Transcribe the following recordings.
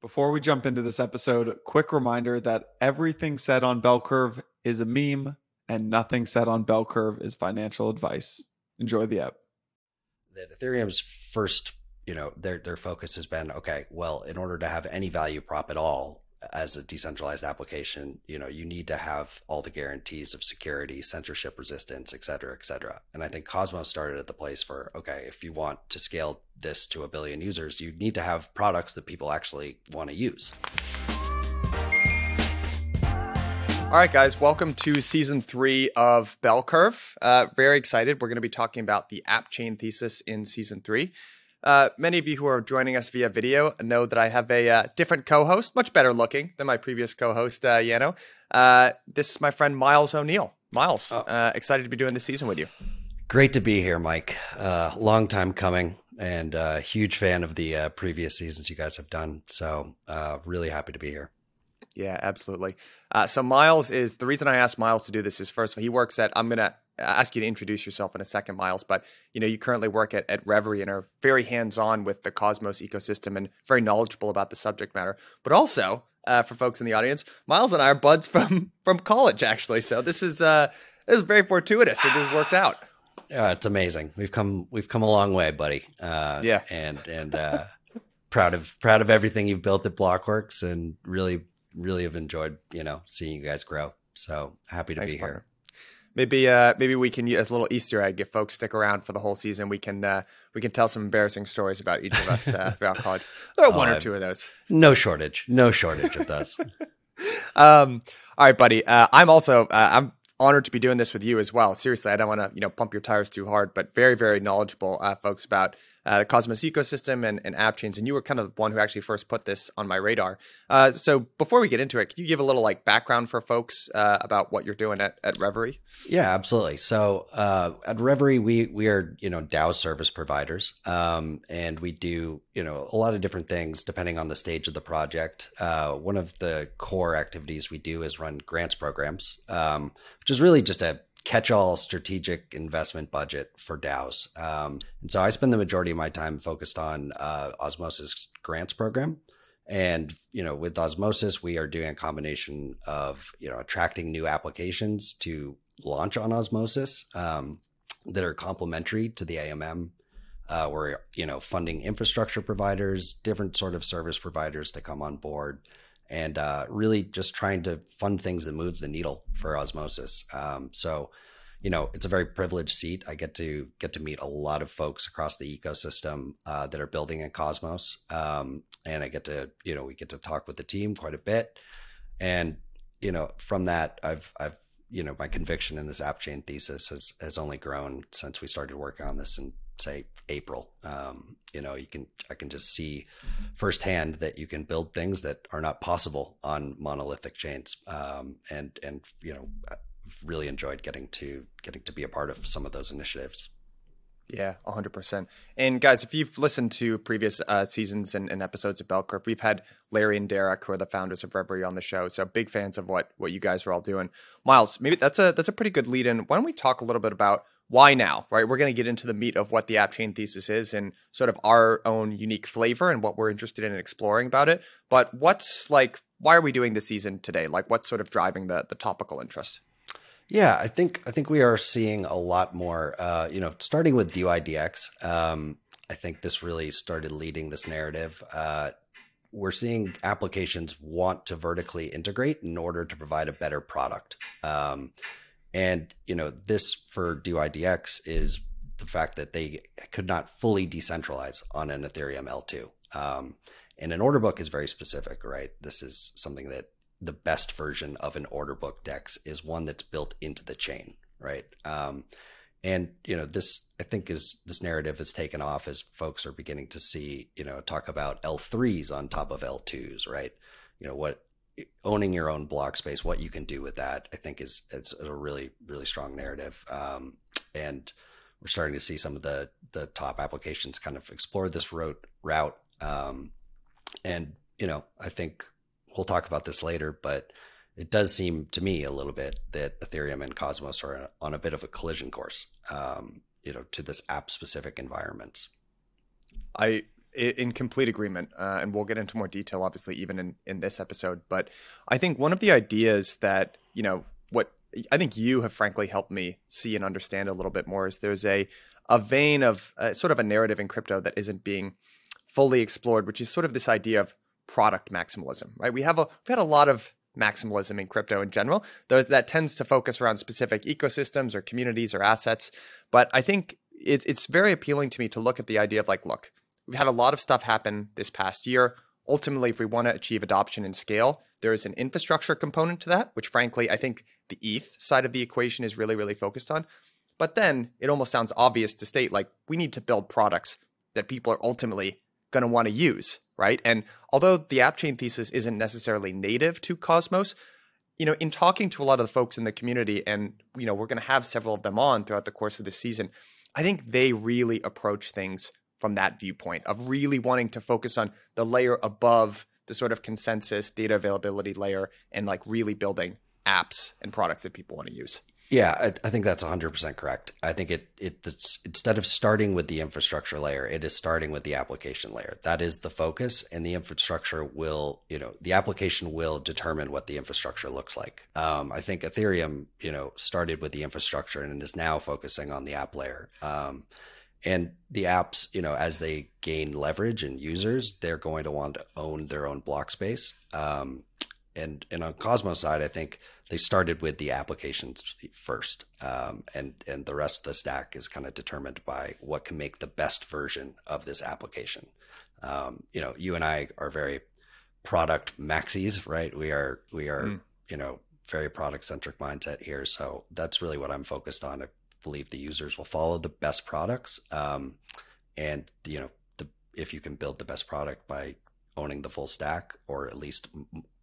Before we jump into this episode, quick reminder that everything said on Bell Curve is a meme and nothing said on Bell Curve is financial advice. Enjoy the app. That Ethereum's first, you know, their their focus has been okay, well, in order to have any value prop at all, as a decentralized application, you know, you need to have all the guarantees of security, censorship resistance, et cetera, et cetera. And I think Cosmos started at the place for, okay, if you want to scale this to a billion users, you need to have products that people actually want to use. All right, guys, welcome to season three of Bell Curve. Uh, very excited. We're going to be talking about the app chain thesis in season three. Uh, many of you who are joining us via video know that I have a uh, different co-host, much better looking than my previous co-host, uh, Yano. Uh, this is my friend Myles O'Neill. Myles, oh. Uh, excited to be doing this season with you. Great to be here, Mike. Uh, long time coming, and uh, huge fan of the previous seasons you guys have done. So, uh really happy to be here. Yeah, absolutely. Uh so, Myles is the reason I asked Myles to do this is first, of all, he works at. I'm gonna ask you to introduce yourself in a second, Myles. But you know, you currently work at, at Reverie and are very hands-on with the Cosmos ecosystem and very knowledgeable about the subject matter. But also, uh, for folks in the audience, Myles and I are buds from from college, actually. So this is uh, this is very fortuitous that this worked out. Yeah, it's amazing. We've come we've come a long way, buddy. Uh, yeah, and and uh, proud of proud of everything you've built at Blockworks, and really really have enjoyed you know seeing you guys grow. So happy to Thanks, be partner. here maybe uh, maybe we can as a little Easter egg if folks stick around for the whole season. We can uh, we can tell some embarrassing stories about each of us uh, throughout college. There are one or two of those. No shortage, no shortage of those. um, all right, buddy. Uh, I'm also uh, I'm honored to be doing this with you as well. Seriously, I don't want to you know pump your tires too hard, but very very knowledgeable uh, folks about uh, Cosmos ecosystem and, and app chains. And you were kind of the one who actually first put this on my radar. Uh, so before we get into it, can you give a little like background for folks uh, about what you're doing at, at Reverie? Yeah, absolutely. So uh, at Reverie, we we are you know DAO service providers, um, and we do you know a lot of different things depending on the stage of the project. Uh, one of the core activities we do is run grants programs, um, which is really just a catch-all strategic investment budget for DAOs. Um, and so I spend the majority of my time focused on uh, Osmosis grants program. And you know, with Osmosis, we are doing a combination of you know attracting new applications to launch on Osmosis um, that are complementary to the AMM. Uh, we're you know funding infrastructure providers, different sort of service providers to come on board and uh, really just trying to fund things that move the needle for osmosis. Um, so, you know, it's a very privileged seat. I get to get to meet a lot of folks across the ecosystem uh, that are building in Cosmos, um, and I get to, you know, we get to talk with the team quite a bit, and you know, from that, I've I've you know, my conviction in this app chain thesis has has only grown since we started working on this in say April. Um, you know, you can I can just see firsthand that you can build things that are not possible on monolithic chains. Um, and and you know, really enjoyed getting to getting to be a part of some of those initiatives. Yeah, 100%. And guys, if you've listened to previous uh, seasons and, and, episodes of Bell Curve, we've had Larry and Derek, who are the founders of Reverie, on the show. So big fans of what what you guys are all doing. Myles, maybe that's a that's a pretty good lead in. Why don't we talk a little bit about why now, right? We're going to get into the meat of what the app chain thesis is and sort of our own unique flavor and what we're interested in exploring about it. But what's like, why are we doing this season today? Like, what's sort of driving the the topical interest? Yeah, I think I think we are seeing a lot more. Uh, you know, starting with DYDX, um, I think this really started leading this narrative. Uh, we're seeing applications want to vertically integrate in order to provide a better product. Um, and you know, this for DYDX is the fact that they could not fully decentralize on an Ethereum L2. Um, and an order book is very specific, right? This is something that the best version of an order book DEX is one that's built into the chain, right? Um, and you know, this I think is this narrative has taken off as folks are beginning to see, you know, talk about L3s on top of L2s, right? You know, what owning your own block space, what you can do with that, I think is it's a really really strong narrative. Um, and we're starting to see some of the the top applications kind of explore this route route. Um, and you know, I think we'll talk about this later, but it does seem to me a little bit that Ethereum and Cosmos are on a bit of a collision course, um, you know, to this app specific environments. I in complete agreement, uh, and we'll get into more detail, obviously, even in in this episode. But I think one of the ideas that you know what I think you have frankly helped me see and understand a little bit more is there's a a vein of uh, sort of a narrative in crypto that isn't being fully explored, which is sort of this idea of product maximalism, right? We have a we've had a lot of maximalism in crypto in general. that tends to focus around specific ecosystems or communities or assets. But I think it, it's very appealing to me to look at the idea of like, look, we've had a lot of stuff happen this past year. Ultimately, if we want to achieve adoption and scale, there is an infrastructure component to that, which frankly, I think the ETH side of the equation is really, really focused on. But then it almost sounds obvious to state like we need to build products that people are ultimately going to want to use, right? And although the app chain thesis isn't necessarily native to Cosmos, you know, in talking to a lot of the folks in the community, and you know, we're going to have several of them on throughout the course of the season. I think they really approach things from that viewpoint of really wanting to focus on the layer above the sort of consensus data availability layer and like really building apps and products that people want to use. Yeah, I, I, think that's 100% correct. I think it, it it's instead of starting with the infrastructure layer, it is starting with the application layer. That is the focus and the infrastructure will, you know, the application will determine what the infrastructure looks like. Um, I think Ethereum, you know, started with the infrastructure and is now focusing on the app layer. Um, and the apps, you know, as they gain leverage and users, they're going to want to own their own block space. Um, and and on Cosmos side, I think they started with the applications first, um, and and the rest of the stack is kind of determined by what can make the best version of this application. Um, you know, you and I are very product maxis, right? We are we are mm. you know very product centric mindset here, so that's really what I'm focused on. Believe the users will follow the best products, um, and you know the if you can build the best product by owning the full stack or at least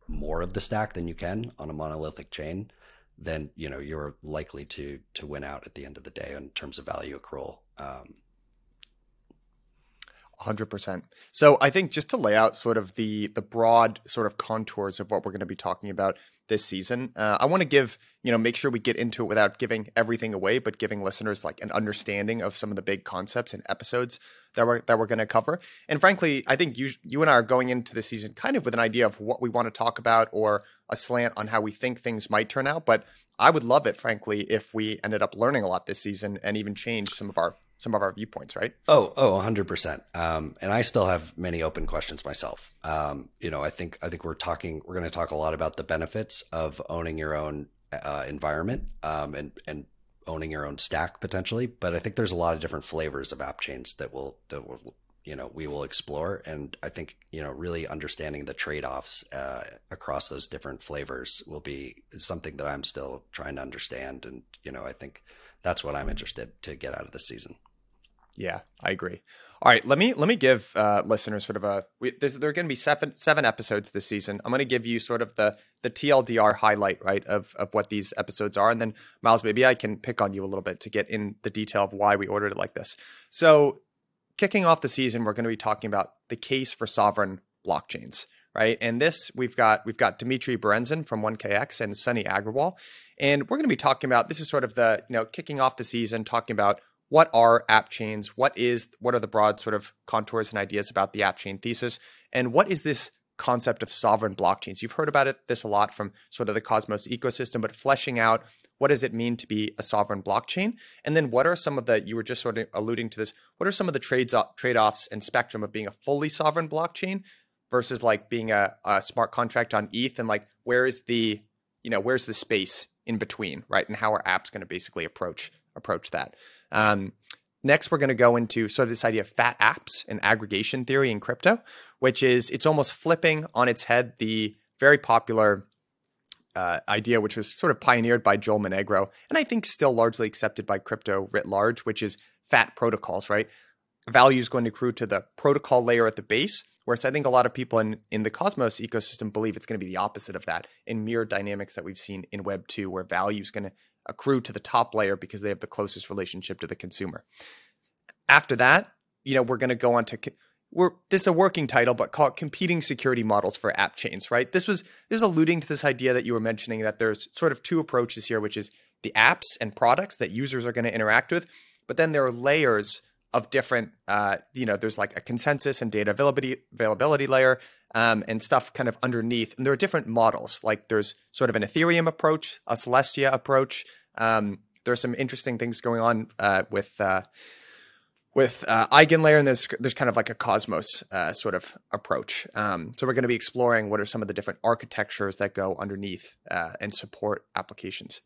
more of the stack than you can on a monolithic chain, then you know you're likely to to win out at the end of the day in terms of value accrual. Um, 100%. So I think just to lay out sort of the the broad sort of contours of what we're going to be talking about this season, uh, I want to give, you know, make sure we get into it without giving everything away, but giving listeners like an understanding of some of the big concepts and episodes that we're that we're going to cover. And frankly, I think you you and I are going into the season kind of with an idea of what we want to talk about or a slant on how we think things might turn out, but I would love it, frankly, if we ended up learning a lot this season and even change some of our some of our viewpoints, right? Oh, oh, 100%. Um, and I still have many open questions myself. Um, you know, I think I think we're talking we're going to talk a lot about the benefits of owning your own uh, environment um, and and owning your own stack potentially, but I think there's a lot of different flavors of app chains that will that will you know we will explore and i think you know really understanding the trade-offs uh, across those different flavors will be something that i'm still trying to understand and you know i think that's what i'm interested to get out of this season yeah, I agree. All right, let me let me give uh, listeners sort of a. We, there are going to be seven seven episodes this season. I'm going to give you sort of the the TLDR highlight, right, of of what these episodes are, and then Myles, maybe I can pick on you a little bit to get in the detail of why we ordered it like this. So, kicking off the season, we're going to be talking about the case for sovereign blockchains, right? And this we've got we've got Dmitriy Berenzon from 1KX and Sunny Agrawal, and we're going to be talking about this is sort of the you know kicking off the season, talking about what are app chains? What is what are the broad sort of contours and ideas about the app chain thesis? And what is this concept of sovereign blockchains? You've heard about it this a lot from sort of the Cosmos ecosystem, but fleshing out what does it mean to be a sovereign blockchain? And then what are some of the you were just sort of alluding to this, what are some of the trades trade-offs and spectrum of being a fully sovereign blockchain versus like being a, a smart contract on ETH and like where is the you know where's the space in between, right? And how are apps going to basically approach approach that? Um, next, we're going to go into sort of this idea of fat apps and aggregation theory in crypto, which is it's almost flipping on its head the very popular uh, idea, which was sort of pioneered by Joel Monegro, and I think still largely accepted by crypto writ large, which is fat protocols, right? Value is going to accrue to the protocol layer at the base, whereas I think a lot of people in, in the Cosmos ecosystem believe it's going to be the opposite of that in mirror dynamics that we've seen in Web 2, where value is going to accrue to the top layer because they have the closest relationship to the consumer. After that, you know, we're going to go on to we're this is a working title, but call it competing security models for app chains, right? This was this is alluding to this idea that you were mentioning that there's sort of two approaches here, which is the apps and products that users are going to interact with, but then there are layers of different, uh, you know, there's like a consensus and data availability availability layer, um, and stuff kind of underneath. And there are different models. Like there's sort of an Ethereum approach, a Celestia approach. Um, there's some interesting things going on uh, with uh, with uh, EigenLayer, and there's there's kind of like a Cosmos uh, sort of approach. Um, so we're going to be exploring what are some of the different architectures that go underneath uh, and support applications.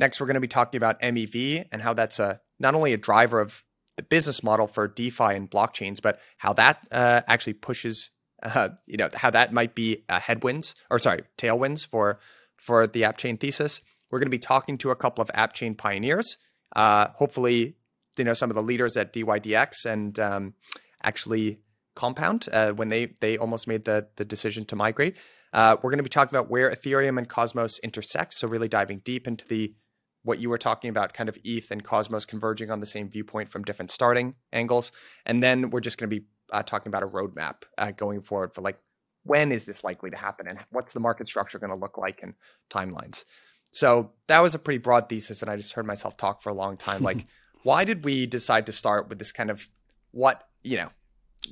Next, we're going to be talking about MEV and how that's a not only a driver of the business model for DeFi and blockchains, but how that uh, actually pushes, uh, you know, how that might be uh, headwinds or sorry, tailwinds for for the app chain thesis. We're going to be talking to a couple of app chain pioneers, uh, hopefully, you know, some of the leaders at DYDX and um, actually Compound uh, when they they almost made the the decision to migrate. Uh, we're going to be talking about where Ethereum and Cosmos intersect, so really diving deep into the what you were talking about, kind of ETH and Cosmos converging on the same viewpoint from different starting angles. And then we're just going to be uh, talking about a roadmap uh, going forward for like when is this likely to happen and what's the market structure going to look like and timelines. So that was a pretty broad thesis, and I just heard myself talk for a long time. Like, why did we decide to start with this kind of what you know?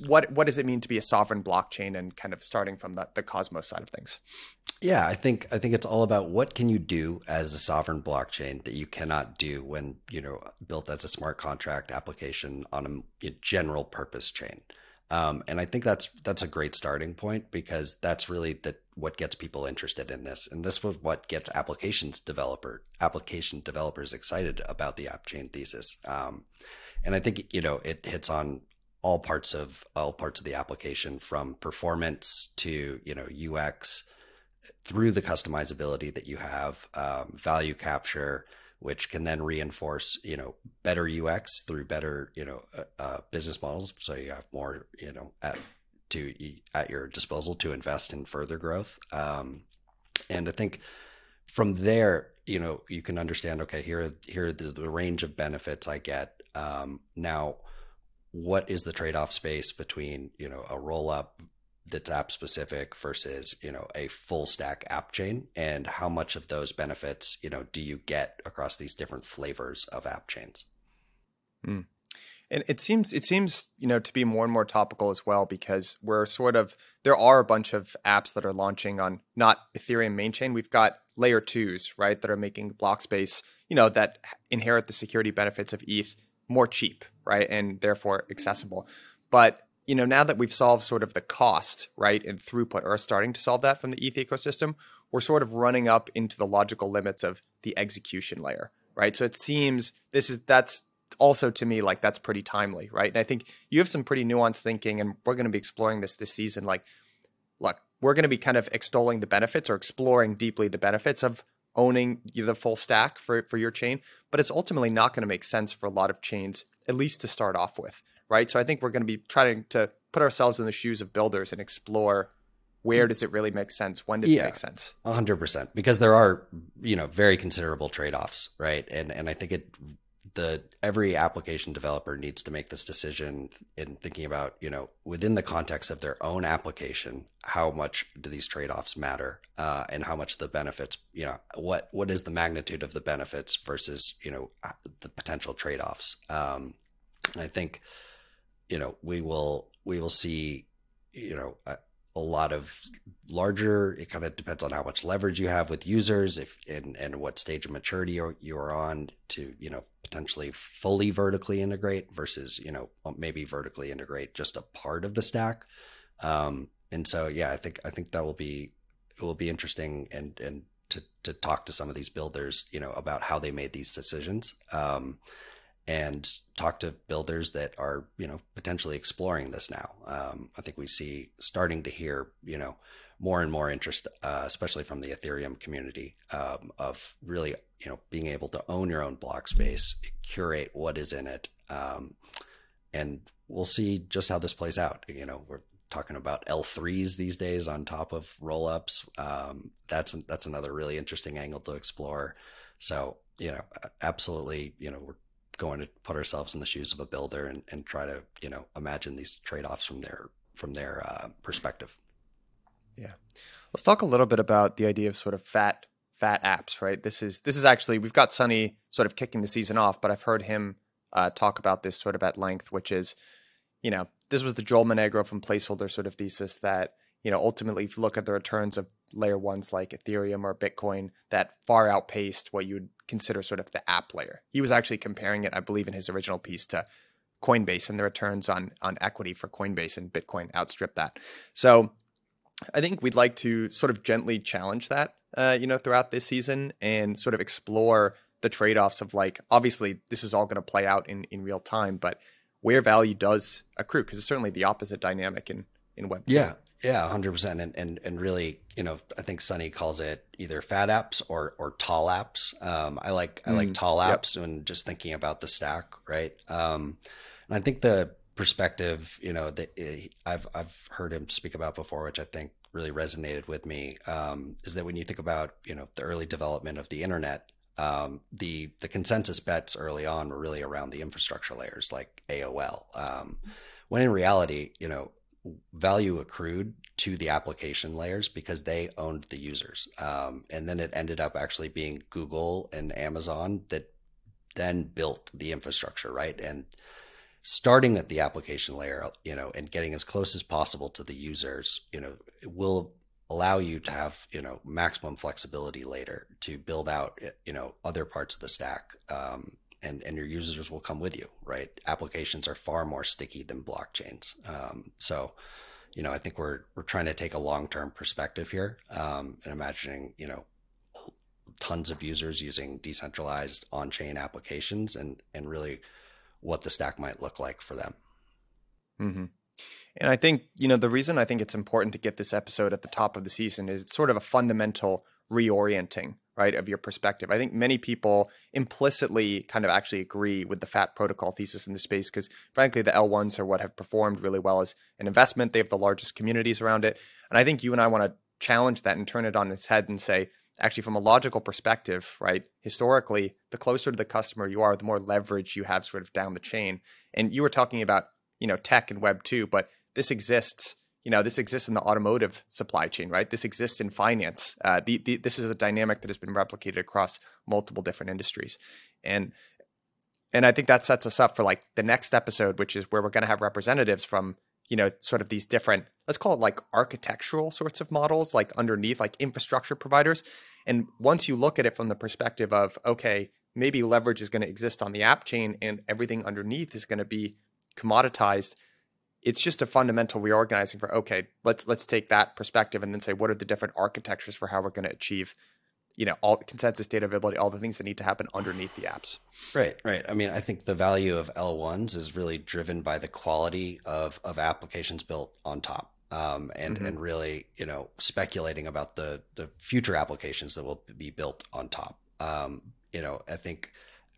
What what does it mean to be a sovereign blockchain, and kind of starting from the, the Cosmos side of things? Yeah, I think I think it's all about what can you do as a sovereign blockchain that you cannot do when you know built as a smart contract application on a general purpose chain. Um, and I think that's that's a great starting point because that's really the what gets people interested in this, and this was what gets applications developer application developers excited about the app chain thesis. Um, and I think you know it hits on all parts of all parts of the application from performance to you know UX through the customizability that you have, um, value capture, which can then reinforce, you know, better UX through better, you know, uh, uh, business models. So you have more, you know, at to at your disposal to invest in further growth. Um, and I think from there, you know, you can understand. Okay, here here are the, the range of benefits I get. Um, now, what is the trade off space between you know a roll up that's app specific versus you know a full stack app chain? And how much of those benefits you know do you get across these different flavors of app chains? Mm. and it seems it seems you know to be more and more topical as well because we're sort of there are a bunch of apps that are launching on not ethereum main chain. We've got layer twos right that are making block space you know that inherit the security benefits of eth more cheap right and therefore accessible. But you know, now that we've solved sort of the cost, right, and throughput, or are starting to solve that from the ETH ecosystem, we're sort of running up into the logical limits of the execution layer, right? So it seems this is that's also to me like that's pretty timely, right? And I think you have some pretty nuanced thinking, and we're going to be exploring this this season. Like, look, we're going to be kind of extolling the benefits or exploring deeply the benefits of owning the full stack for for your chain, but it's ultimately not going to make sense for a lot of chains, at least to start off with right? So I think we're going to be trying to put ourselves in the shoes of builders and explore where does it really make sense? When does yeah, it make sense? hundred percent. Because there are, you know, very considerable trade-offs, right? And and I think it the every application developer needs to make this decision in thinking about, you know, within the context of their own application, how much do these trade-offs matter? Uh, and how much the benefits, you know, what what is the magnitude of the benefits versus, you know, the potential trade-offs? Um, I think you know we will we will see you know a, a lot of larger it kind of depends on how much leverage you have with users if and and what stage of maturity you're, you're on to you know potentially fully vertically integrate versus you know maybe vertically integrate just a part of the stack. Um and so yeah i think i think that will be it will be interesting and and to to talk to some of these builders you know about how they made these decisions. Um and talk to builders that are you know potentially exploring this now. Um, I think we see starting to hear you know more and more interest, uh, especially from the Ethereum community, um, of really you know being able to own your own block space, curate what is in it, um, and we'll see just how this plays out. You know, we're talking about L3s these days on top of rollups. Um, that's that's another really interesting angle to explore. So you know, absolutely, you know, we're going to put ourselves in the shoes of a builder and, and try to you know imagine these trade-offs from their from their uh, perspective. Yeah. Let's talk a little bit about the idea of sort of fat fat apps right? This is this is actually we've got sunny sort of kicking the season off but i've heard him uh, talk about this sort of at length, which is, you know, this was the Joel Monegro from Placeholder sort of thesis that, you know, ultimately, if you look at the returns of layer ones like Ethereum or Bitcoin, that far outpaced what you would consider sort of the app layer. He was actually comparing it, I believe, in his original piece to Coinbase and the returns on on equity for Coinbase and Bitcoin outstrip that. So I think we'd like to sort of gently challenge that, uh, you know, throughout this season and sort of explore the trade offs of like, obviously, this is all going to play out in, in real time, but where value does accrue, because it's certainly the opposite dynamic in, in Web 2. Yeah. Yeah, hundred percent, and and and really, you know, I think Sunny calls it either fat apps or or tall apps. Um, I like I like mm, tall apps yep. and just thinking about the stack, right? Um, and I think the perspective, you know, that eh, I've I've heard him speak about before, which I think really resonated with me, um, is that when you think about you know the early development of the internet, um, the the consensus bets early on were really around the infrastructure layers like AOL. Um, when in reality, you know, value accrued to the application layers because they owned the users, um, and then it ended up actually being Google and Amazon that then built the infrastructure, right? And starting at the application layer, you know, and getting as close as possible to the users, you know, will allow you to have, you know, maximum flexibility later to build out, you know, other parts of the stack. Um, and, and your users will come with you, right? Applications are far more sticky than blockchains. Um, so, you know, I think we're, we're trying to take a long-term perspective here, um, and imagining, you know, tons of users using decentralized on-chain applications and, and really, what the stack might look like for them. Mm-hmm. And I think, you know, the reason I think it's important to get this episode at the top of the season is it's sort of a fundamental reorienting, right, of your perspective. I think many people implicitly kind of actually agree with the FAT protocol thesis in the space because, frankly, the L1s are what have performed really well as an investment. They have the largest communities around it. And I think you and I want to challenge that and turn it on its head and say, actually from a logical perspective, right? Historically, the closer to the customer you are, the more leverage you have sort of down the chain. And you were talking about, you know, tech and web 2, but this exists, you know, this exists in the automotive supply chain, right? This exists in finance. Uh, the, the, this is a dynamic that has been replicated across multiple different industries. And and I think that sets us up for like the next episode, which is where we're going to have representatives from you know, sort of these different, let's call it like architectural sorts of models, like underneath, like infrastructure providers. And once you look at it from the perspective of, okay, maybe leverage is going to exist on the app chain and everything underneath is going to be commoditized, it's just a fundamental reorganizing for, okay, let's let's take that perspective and then say, what are the different architectures for how we're going to achieve you know all consensus data availability all the things that need to happen underneath the apps. Right right. I mean i think the value of l1s is really driven by the quality of of applications built on top um, and mm-hmm. and really you know speculating about the the future applications that will be built on top. Um, you know i think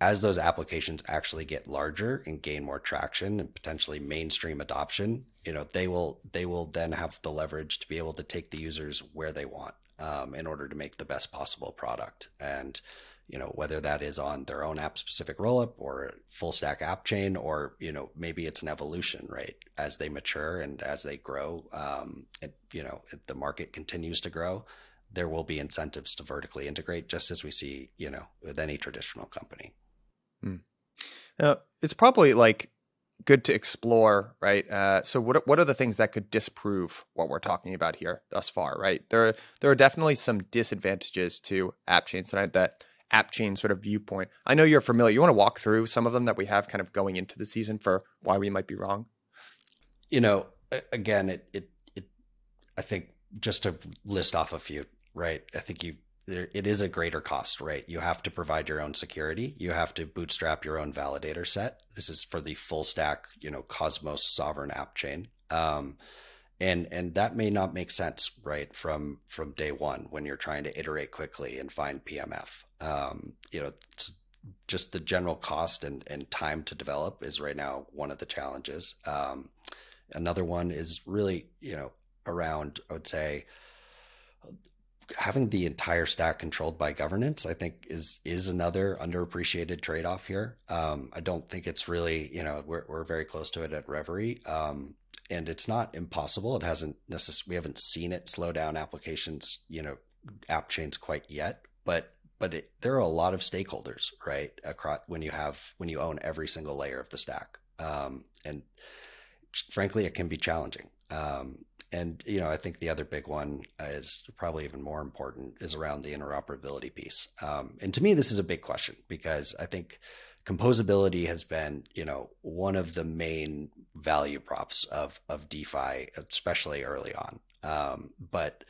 as those applications actually get larger and gain more traction and potentially mainstream adoption you know they will they will then have the leverage to be able to take the users where they want um, in order to make the best possible product. And you know whether that is on their own app specific rollup or full stack app chain or you know maybe it's an evolution right as they mature and as they grow um, and you know the market continues to grow there will be incentives to vertically integrate just as we see you know with any traditional company hmm. uh, it's probably like good to explore, right? Uh, so what what are the things that could disprove what we're talking about here thus far, right? There there are definitely some disadvantages to app chains that that app chain sort of viewpoint. I know you're familiar. You want to walk through some of them that we have kind of going into the season for why we might be wrong. You know, again, it it it. I think just to list off a few, right? I think you there, it is a greater cost, right? You have to provide your own security. You have to bootstrap your own validator set. This is for the full stack, you know, Cosmos sovereign app chain. Um, and and that may not make sense, right, from from day one when you're trying to iterate quickly and find PMF. Um, you know, just the general cost and, and time to develop is right now one of the challenges. Um, another one is really, you know, around, I would say, having the entire stack controlled by governance, I think is is another underappreciated trade off here. Um, I don't think it's really you know we're we're very close to it at Reverie, um, and it's not impossible. It hasn't necessarily we haven't seen it slow down applications you know app chains quite yet, but but it, there are a lot of stakeholders, right? Across when you have when you own every single layer of the stack, um, and frankly, it can be challenging. Um, and you know, I think the other big one is probably even more important is around the interoperability piece. Um, and to me, this is a big question because I think composability has been, you know, one of the main value props of of DeFi, especially early on. Um, but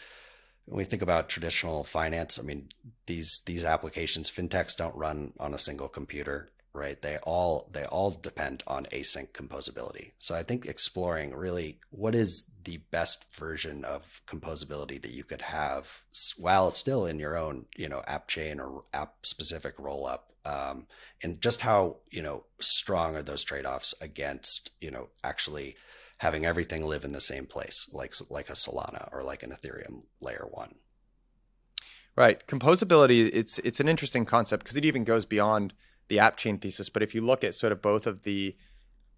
when we think about traditional finance, I mean, these these applications, fintechs don't run on a single computer, right? They all they all depend on async composability. So I think exploring really what is the best version of composability that you could have while still in your own, you know, app chain or app specific roll up. Um, and just how, you know, strong are those trade-offs against, you know, actually having everything live in the same place, like like a Solana or like an Ethereum layer one. Right, composability. It's it's an interesting concept because it even goes beyond the app chain thesis. But if you look at sort of both of the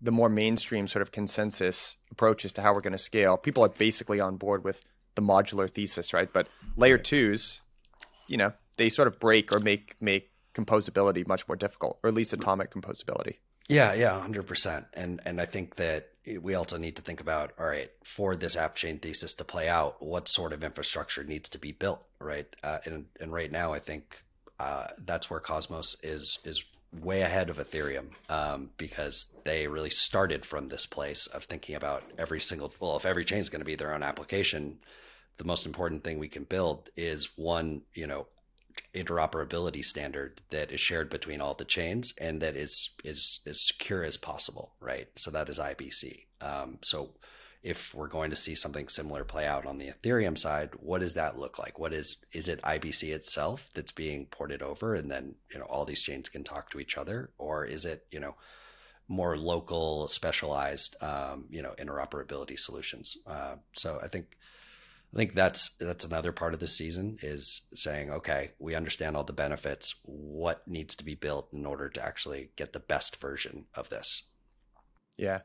the more mainstream sort of consensus approaches to how we're going to scale, people are basically on board with the modular thesis, right? But layer twos, you know, they sort of break or make make composability much more difficult, or at least atomic composability. Yeah, yeah, hundred percent. And and I think that we also need to think about all right for this app chain thesis to play out, what sort of infrastructure needs to be built, right? Uh, and and right now, I think uh, that's where Cosmos is is way ahead of Ethereum um, because they really started from this place of thinking about every single well, if every chain is going to be their own application, the most important thing we can build is one, you know, interoperability standard that is shared between all the chains and that is is as secure as possible, right? So that is IBC. Um, so if we're going to see something similar play out on the Ethereum side, what does that look like? What is is it IBC itself that's being ported over, and then you know all these chains can talk to each other, or is it you know more local, specialized um, you know interoperability solutions? Uh, so I think I think that's that's another part of the season is saying, okay, we understand all the benefits. What needs to be built in order to actually get the best version of this? Yeah,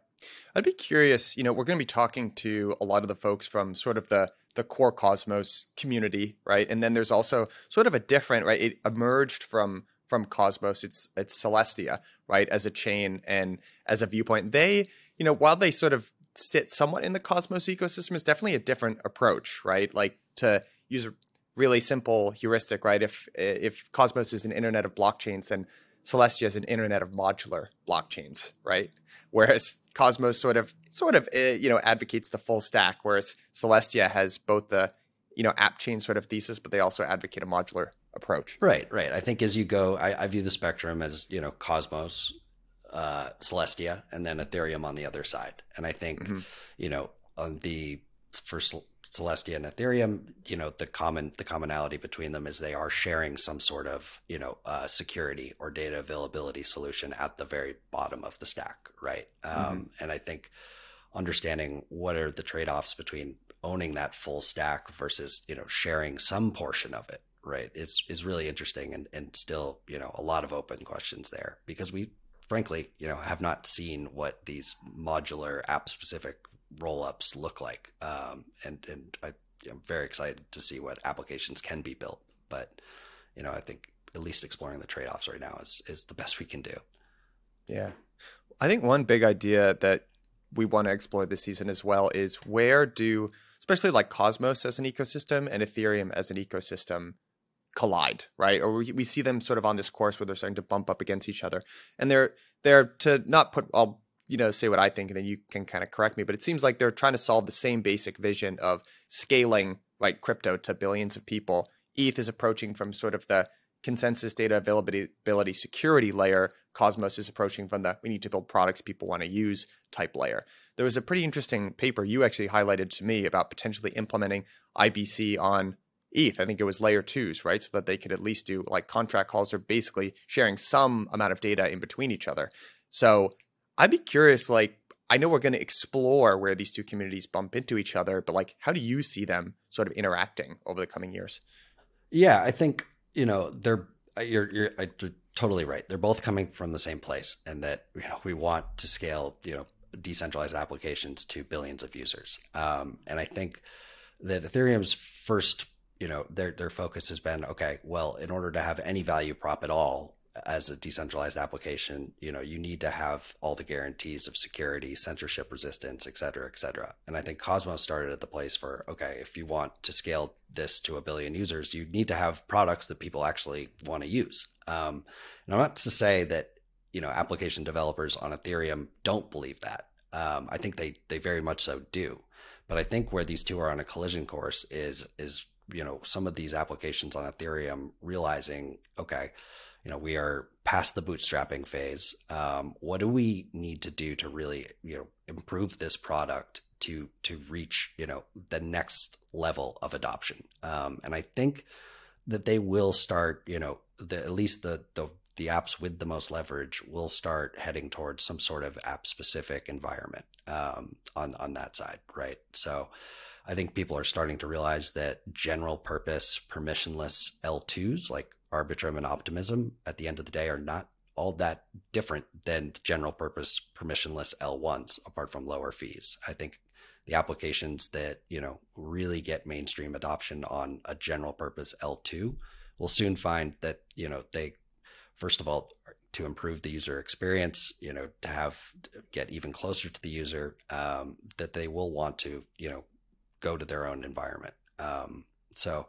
I'd be curious. You know, we're going to be talking to a lot of the folks from sort of the the core Cosmos community, right? And then there's also sort of a different, right? It emerged from from Cosmos. It's it's Celestia, right, as a chain and as a viewpoint. They, you know, while they sort of sit somewhat in the Cosmos ecosystem is definitely a different approach, right? Like to use a really simple heuristic, right? If if Cosmos is an internet of blockchains, then Celestia is an internet of modular blockchains, right? Whereas Cosmos sort of sort of eh, you know advocates the full stack, whereas Celestia has both the you know app chain sort of thesis, but they also advocate a modular approach. Right, right. I think as you go, I, I view the spectrum as you know Cosmos uh, Celestia and then Ethereum on the other side. And I think, mm-hmm. you know, on the for Celestia and Ethereum, you know, the common the commonality between them is they are sharing some sort of you know uh, security or data availability solution at the very bottom of the stack, right? Mm-hmm. Um, and I think understanding what are the trade offs between owning that full stack versus you know sharing some portion of it right is is really interesting and and still you know a lot of open questions there because we frankly, you know, have not seen what these modular app specific rollups look like. Um, and and I, am very excited to see what applications can be built. But you know, I think at least exploring the trade offs right now is is the best we can do. Yeah, I think one big idea that we want to explore this season as well is where do especially like Cosmos as an ecosystem and Ethereum as an ecosystem collide, right? Or we, we see them sort of on this course where they're starting to bump up against each other, and they're they're to not put I'll you know say what I think, and then you can kind of correct me. But it seems like they're trying to solve the same basic vision of scaling like crypto to billions of people. ETH is approaching from sort of the consensus data availability security layer. Cosmos is approaching from the we need to build products people want to use type layer. There was a pretty interesting paper you actually highlighted to me about potentially implementing IBC on ETH. I think it was layer twos, right? So that they could at least do like contract calls or basically sharing some amount of data in between each other. So I'd be curious, like, I know we're going to explore where these two communities bump into each other, but like, how do you see them sort of interacting over the coming years? Yeah, I think, you know, they're, uh, you're, you're, you're totally right. They're both coming from the same place and that, you know, we want to scale, you know, decentralized applications to billions of users. Um, and I think that Ethereum's first you know, their their focus has been okay. Well, in order to have any value prop at all as a decentralized application, you know, you need to have all the guarantees of security, censorship resistance, et cetera, et cetera. And I think Cosmos started at the place for okay, if you want to scale this to a billion users, you need to have products that people actually want to use. Um, and I'm not to say that you know application developers on Ethereum don't believe that. Um, I think they they very much so do. But I think where these two are on a collision course is is you know some of these applications on Ethereum realizing okay, you know we are past the bootstrapping phase. Um, what do we need to do to really you know improve this product to to reach you know the next level of adoption? Um, and I think that they will start you know the at least the the the apps with the most leverage will start heading towards some sort of app specific environment um, on on that side, right? So I think people are starting to realize that general purpose permissionless L2s like Arbitrum and Optimism at the end of the day are not all that different than general purpose permissionless L1s apart from lower fees. I think the applications that, you know, really get mainstream adoption on a general purpose L2 will soon find that, you know, they first of all to improve the user experience, you know, to have get even closer to the user, um, that they will want to, you know, go to their own environment. Um, so,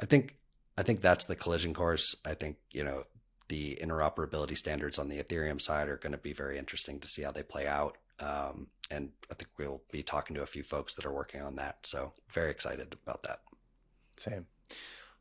I think I think that's the collision course. I think you know the interoperability standards on the Ethereum side are going to be very interesting to see how they play out. Um, and I think we'll be talking to a few folks that are working on that. So very excited about that. Same.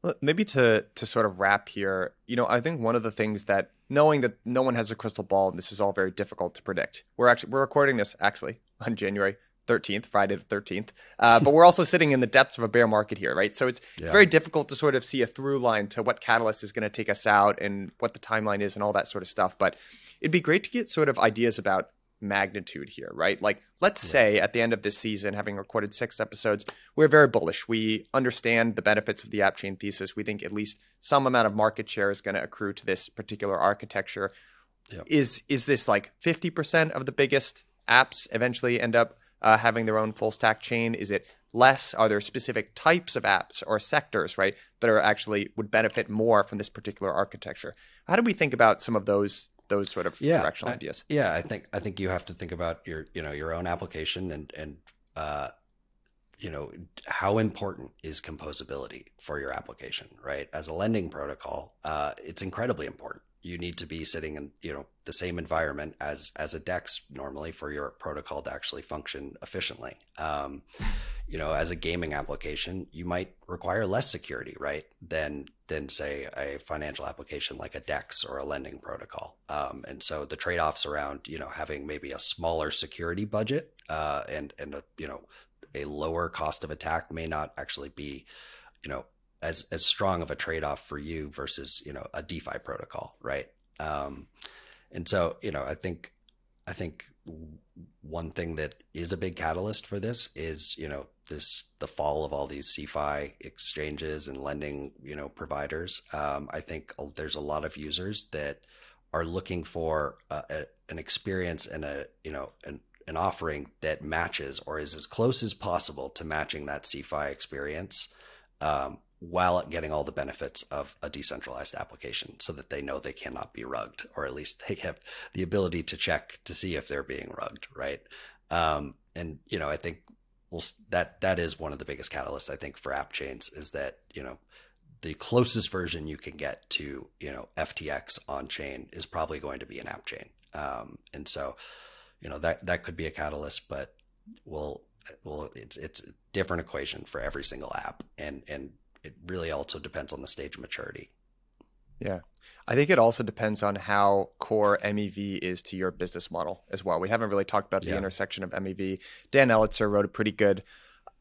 Well, maybe to to sort of wrap here, you know, I think one of the things that knowing that no one has a crystal ball and this is all very difficult to predict. We're actually we're recording this actually on January 13th, Friday the 13th. Uh, but we're also sitting in the depths of a bear market here, right? So it's, yeah. it's very difficult to sort of see a through line to what catalyst is going to take us out and what the timeline is and all that sort of stuff. But it'd be great to get sort of ideas about magnitude here, right? Like, let's yeah. say at the end of this season, having recorded six episodes, we're very bullish. We understand the benefits of the app chain thesis. We think at least some amount of market share is going to accrue to this particular architecture. Yeah. Is is this like 50% of the biggest apps eventually end up uh, having their own full stack chain? Is it less? Are there specific types of apps or sectors, right, that are actually would benefit more from this particular architecture? How do we think about some of those those sort of yeah, directional I, ideas? Yeah, I think I think you have to think about your you know your own application and and uh, you know how important is composability for your application, right? As a lending protocol, uh, it's incredibly important you need to be sitting in you know the same environment as as a dex normally for your protocol to actually function efficiently. Um, you know as a gaming application you might require less security right than than say a financial application like a dex or a lending protocol. Um, and so the trade-offs around you know having maybe a smaller security budget uh, and and a you know a lower cost of attack may not actually be you know as as strong of a trade off for you versus you know a DeFi protocol, right? Um, and so you know, I think I think one thing that is a big catalyst for this is you know this the fall of all these CeFi exchanges and lending you know providers. Um, I think there's a lot of users that are looking for a, a, an experience and a you know an an offering that matches or is as close as possible to matching that CeFi experience um, while getting all the benefits of a decentralized application so that they know they cannot be rugged, or at least they have the ability to check to see if they're being rugged, right? Um, and, you know, I think well, that that is one of the biggest catalysts, I think, for app chains is that, you know, the closest version you can get to, you know, FTX on chain is probably going to be an app chain. Um, and so, you know, that, that could be a catalyst, but we'll, well, it's, it's a different equation for every single app. And, and it really also depends on the stage of maturity. Yeah. I think it also depends on how core MEV is to your business model as well. We haven't really talked about the yeah. intersection of MEV. Dan Elitzer wrote a pretty good,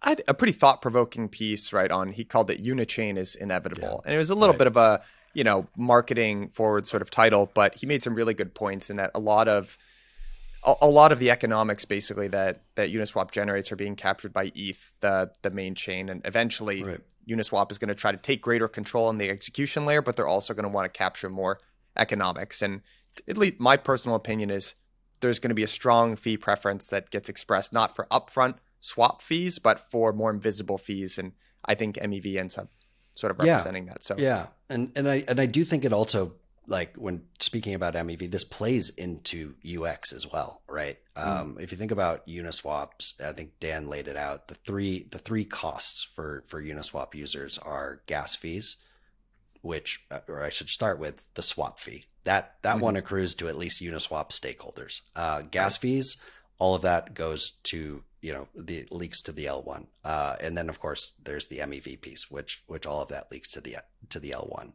a pretty thought provoking piece, right? On he called it Unichain is inevitable. Yeah. And it was a little right. bit of a, you know, marketing forward sort of title, but he made some really good points in that a lot of, a, lot of the economics basically that that Uniswap generates are being captured by ETH, the the main chain, and eventually right. Uniswap is going to try to take greater control on the execution layer, but they're also going to want to capture more economics. And at least my personal opinion is there's going to be a strong fee preference that gets expressed not for upfront swap fees, but for more invisible fees. And I think MEV ends up sort of representing yeah. that. So yeah, and and I and I do think it also like when speaking about MEV, this plays into UX as well, right? Mm. Um, if you think about Uniswaps, I think Dan laid it out. The three the three costs for for Uniswap users are gas fees, which uh, or I should start with the swap fee. That that mm-hmm. one accrues to at least Uniswap stakeholders. Uh, gas fees, all of that goes to you know the leaks to the L1, uh, and then of course there's the MEV piece, which which all of that leaks to the to the L1.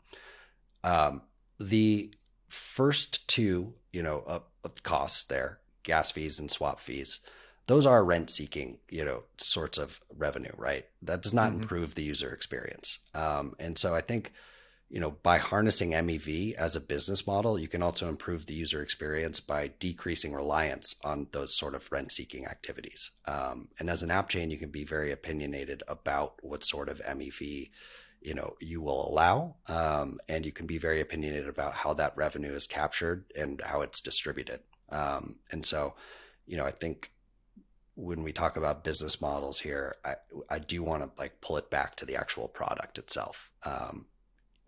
Um, the first two, you know, uh, costs there, gas fees and swap fees, those are rent seeking, you know, sorts of revenue, right? That does not mm-hmm. improve the user experience. Um, and so I think, you know, by harnessing MEV as a business model, you can also improve the user experience by decreasing reliance on those sort of rent seeking activities. Um, and as an app chain, you can be very opinionated about what sort of MEV you know you will allow um, and you can be very opinionated about how that revenue is captured and how it's distributed. Um, and so you know i think when we talk about business models here i, I do want to like pull it back to the actual product itself. Um,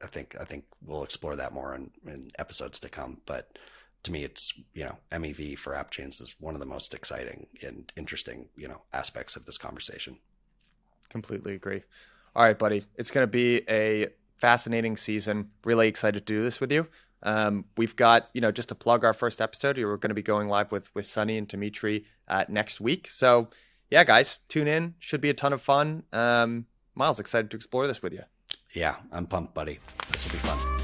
i think i think we'll explore that more in, in episodes to come but to me it's you know mev for app chains is one of the most exciting and interesting you know aspects of this conversation. Completely agree all right, buddy. It's going to be a fascinating season. Really excited to do this with you. Um, we've got, you know, just to plug our first episode, we're going to be going live with with Sunny and Dmitriy uh, next week. So, yeah, guys, tune in. Should be a ton of fun. Um, Myles, excited to explore this with you. Yeah, I'm pumped, buddy. This will be fun.